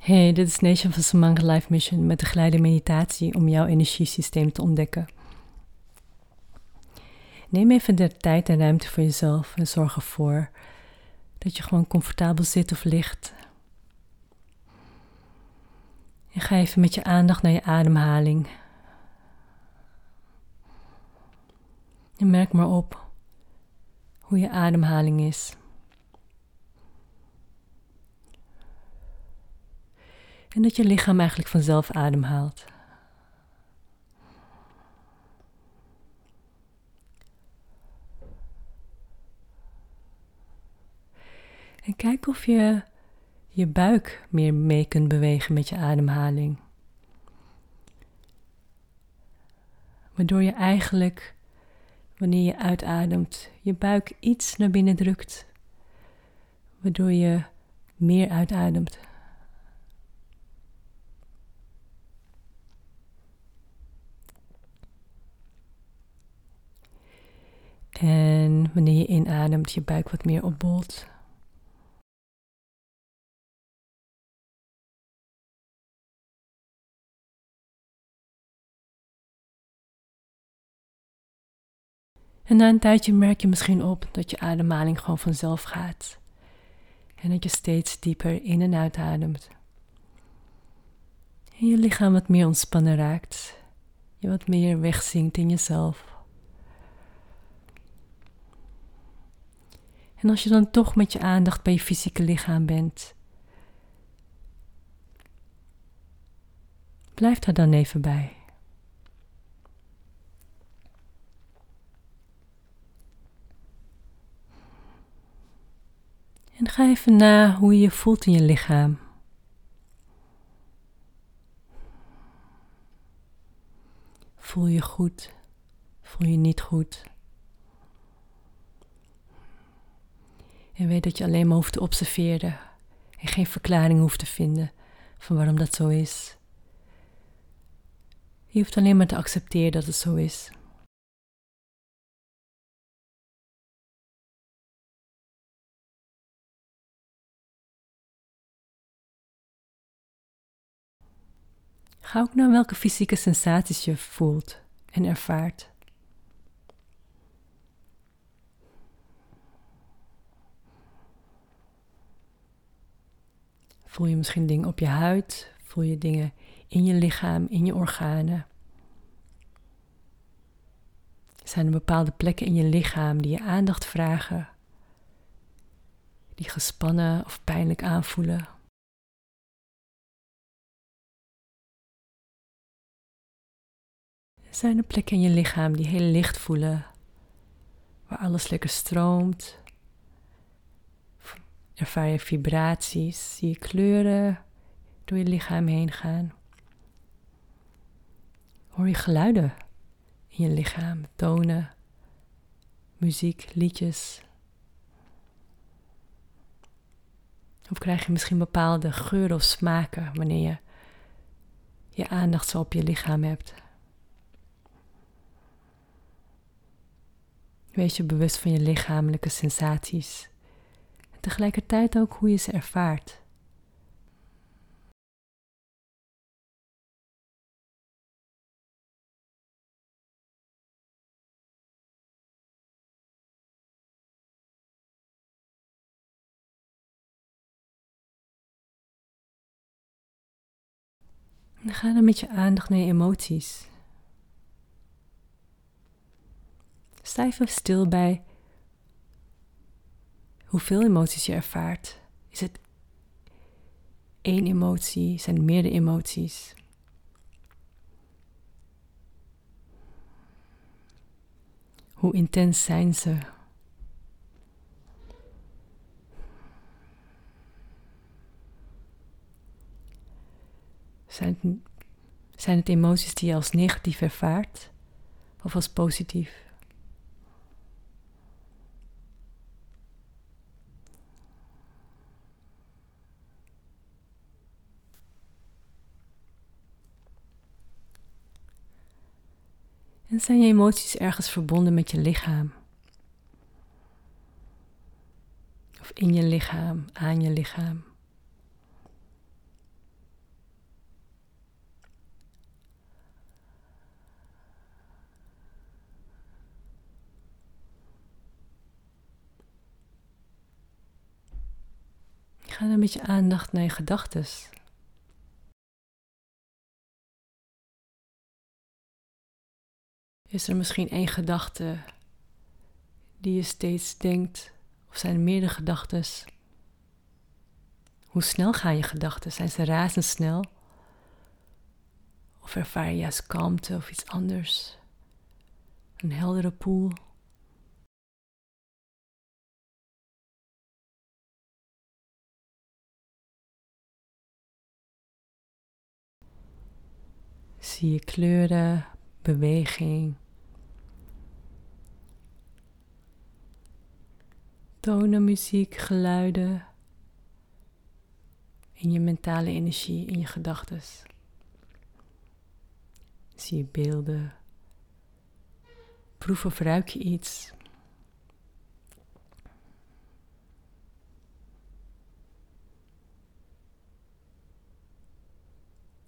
Hey, dit is Nation van Samanga Life Mission met de geleide meditatie om jouw energiesysteem te ontdekken. Neem even de tijd en ruimte voor jezelf en zorg ervoor dat je gewoon comfortabel zit of ligt. En ga even met je aandacht naar je ademhaling. En merk maar op hoe je ademhaling is. En dat je lichaam eigenlijk vanzelf ademhaalt. En kijk of je je buik meer mee kunt bewegen met je ademhaling. Waardoor je eigenlijk, wanneer je uitademt, je buik iets naar binnen drukt. Waardoor je meer uitademt. En wanneer je inademt, je buik wat meer opbolt. En na een tijdje merk je misschien op dat je ademhaling gewoon vanzelf gaat. En dat je steeds dieper in en uit ademt. En je lichaam wat meer ontspannen raakt. Je wat meer wegzinkt in jezelf. En als je dan toch met je aandacht bij je fysieke lichaam bent, blijf daar dan even bij. En ga even na hoe je je voelt in je lichaam. Voel je goed? Voel je niet goed? En weet dat je alleen maar hoeft te observeren en geen verklaring hoeft te vinden van waarom dat zo is. Je hoeft alleen maar te accepteren dat het zo is. Ga ook naar welke fysieke sensaties je voelt en ervaart. Voel je misschien dingen op je huid? Voel je dingen in je lichaam, in je organen? Zijn er bepaalde plekken in je lichaam die je aandacht vragen? Die gespannen of pijnlijk aanvoelen? Zijn er plekken in je lichaam die heel licht voelen, waar alles lekker stroomt? Ervaar je vibraties, zie je kleuren door je lichaam heen gaan? Hoor je geluiden in je lichaam, tonen, muziek, liedjes? Of krijg je misschien bepaalde geuren of smaken wanneer je je aandacht zo op je lichaam hebt? Wees je bewust van je lichamelijke sensaties en tegelijkertijd ook hoe je ze ervaart. Ga dan met je aandacht naar je emoties. Sta even stil bij hoeveel emoties je ervaart. Is het één emotie? Zijn het meerdere emoties? Hoe intens zijn ze? Zijn het, zijn het emoties die je als negatief ervaart of als positief? En zijn je emoties ergens verbonden met je lichaam? Of in je lichaam, aan je lichaam? Ga dan met je aandacht naar je gedachten. Is er misschien één gedachte die je steeds denkt, of zijn er meerdere gedachten? Hoe snel gaan je gedachten? Zijn ze razendsnel? Of ervaar je juist kalmte of iets anders? Een heldere poel? Zie je kleuren, beweging, tonen, muziek, geluiden in je mentale energie, in je gedachten. Zie je beelden, proef of ruik je iets.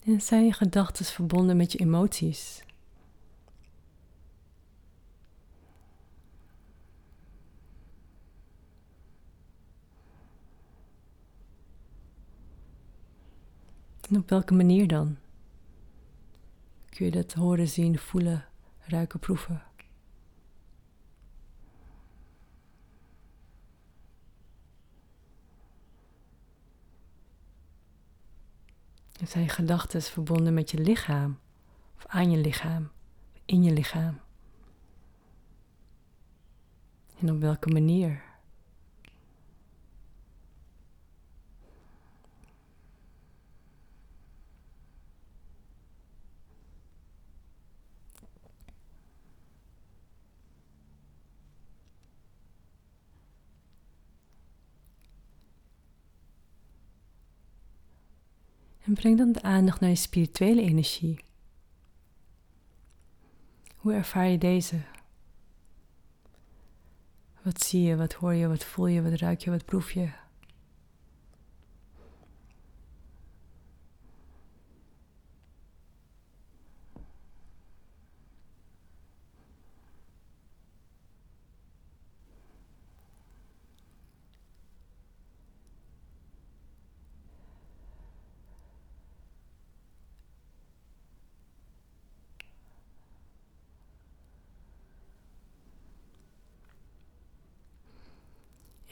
En zijn je gedachten verbonden met je emoties? En op welke manier dan? Kun je dat horen, zien, voelen, ruiken, proeven? En zijn gedachten verbonden met je lichaam of aan je lichaam, in je lichaam? En op welke manier? En breng dan de aandacht naar je spirituele energie. Hoe ervaar je deze? Wat zie je, wat hoor je, wat voel je, wat ruik je, wat proef je?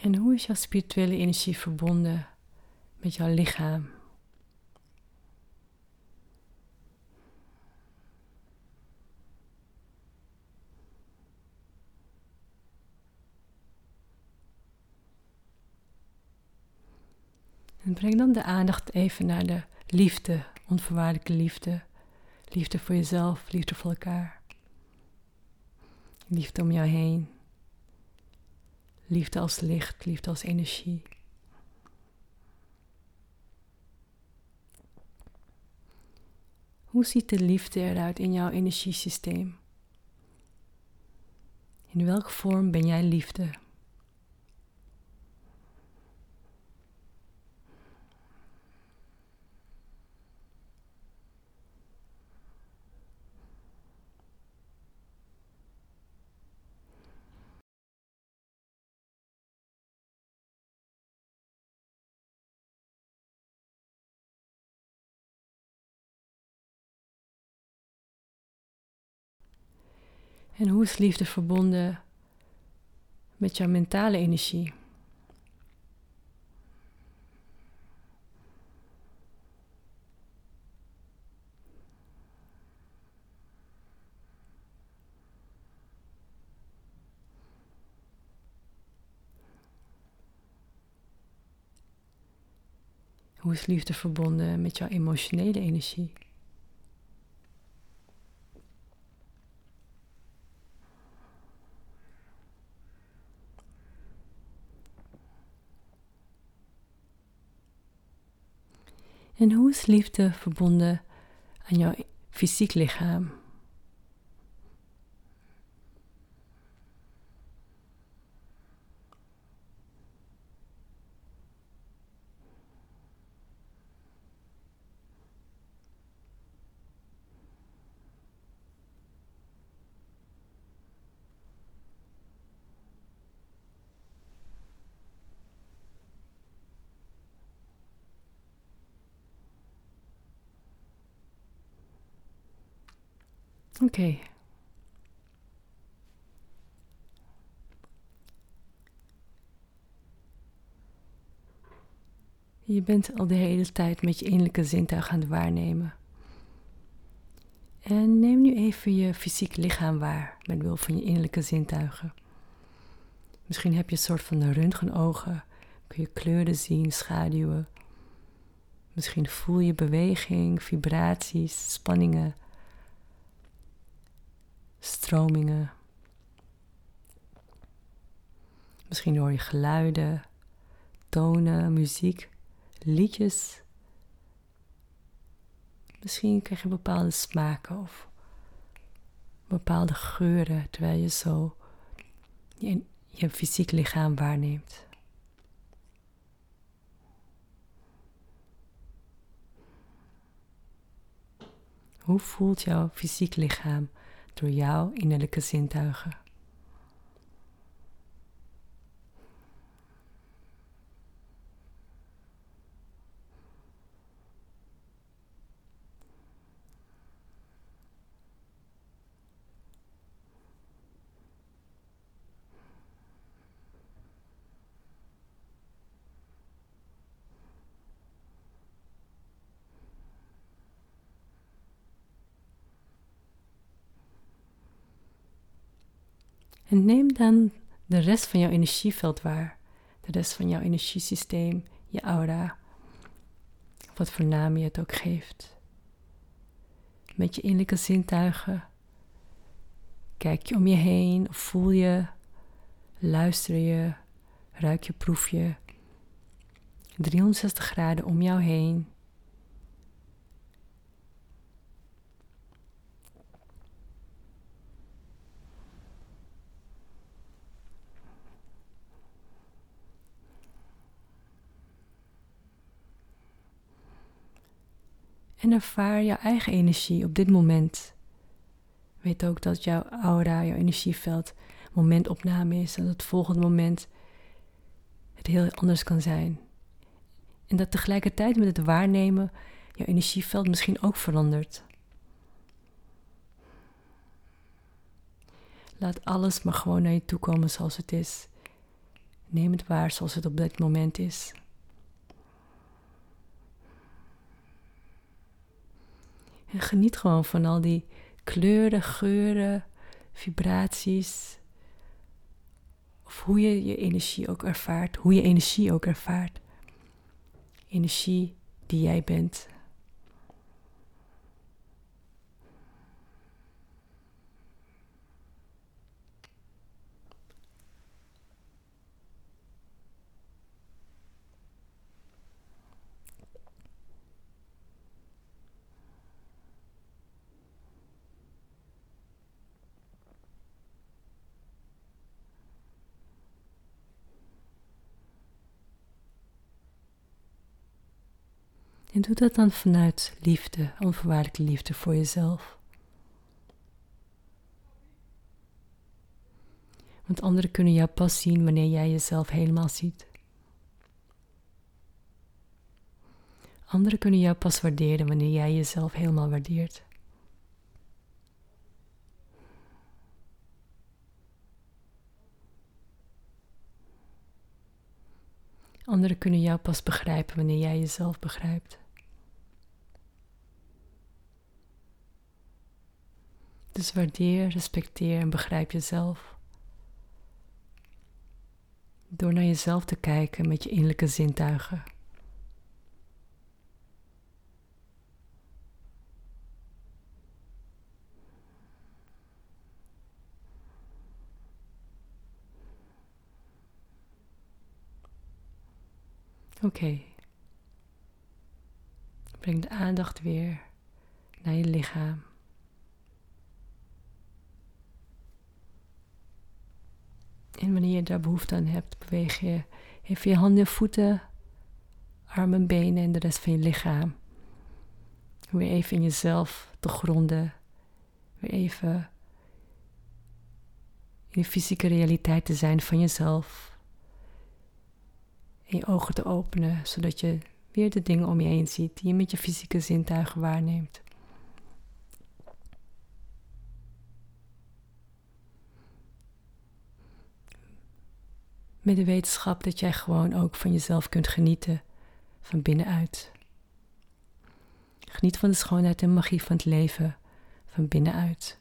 En hoe is jouw spirituele energie verbonden met jouw lichaam? En breng dan de aandacht even naar de liefde, onvoorwaardelijke liefde. Liefde voor jezelf, liefde voor elkaar. Liefde om jou heen. Liefde als licht, liefde als energie. Hoe ziet de liefde eruit in jouw energiesysteem? In welke vorm ben jij liefde? En hoe is liefde verbonden met jouw mentale energie? Hoe is liefde verbonden met jouw emotionele energie? En hoe is liefde verbonden aan jouw fysiek lichaam? Oké. Je bent al de hele tijd met je innerlijke zintuig aan het waarnemen. En neem nu even je fysiek lichaam waar met behulp van je innerlijke zintuigen. Misschien heb je een soort van röntgenogen, kun je kleuren zien, schaduwen. Misschien voel je beweging, vibraties, spanningen, stromingen. Misschien hoor je geluiden, tonen, muziek, liedjes. Misschien krijg je bepaalde smaken of bepaalde geuren terwijl je zo je, fysiek lichaam waarneemt. Hoe voelt jouw fysiek lichaam door jouw innerlijke zintuigen? En neem dan de rest van jouw energieveld waar. De rest van jouw energiesysteem, je aura. Wat voor naam je het ook geeft. Met je innerlijke zintuigen. Kijk je om je heen of voel je, luister je, ruik je, proef je. 360 graden om jou heen. En ervaar jouw eigen energie op dit moment. Weet ook dat jouw aura, jouw energieveld, momentopname is en dat het volgende moment het heel anders kan zijn. En dat tegelijkertijd met het waarnemen jouw energieveld misschien ook verandert. Laat alles maar gewoon naar je toe komen zoals het is. Neem het waar zoals het op dit moment is. En geniet gewoon van al die kleuren, geuren, vibraties. Of hoe je je energie ook ervaart, hoe je energie ook ervaart. Energie die jij bent. En doe dat dan vanuit liefde, onvoorwaardelijke liefde voor jezelf. Want anderen kunnen jou pas zien wanneer jij jezelf helemaal ziet. Anderen kunnen jou pas waarderen wanneer jij jezelf helemaal waardeert. Anderen kunnen jou pas begrijpen wanneer jij jezelf begrijpt. Dus waardeer, respecteer en begrijp jezelf. Door naar jezelf te kijken met je innerlijke zintuigen. Oké. Breng de aandacht weer naar je lichaam. En wanneer je daar behoefte aan hebt, beweeg je even je handen, voeten, armen, benen en de rest van je lichaam. Weer even in jezelf te gronden. Weer even in de fysieke realiteit te zijn van jezelf. En je ogen te openen, zodat je weer de dingen om je heen ziet die je met je fysieke zintuigen waarneemt. Met de wetenschap dat jij gewoon ook van jezelf kunt genieten van binnenuit. Geniet van de schoonheid en magie van het leven van binnenuit.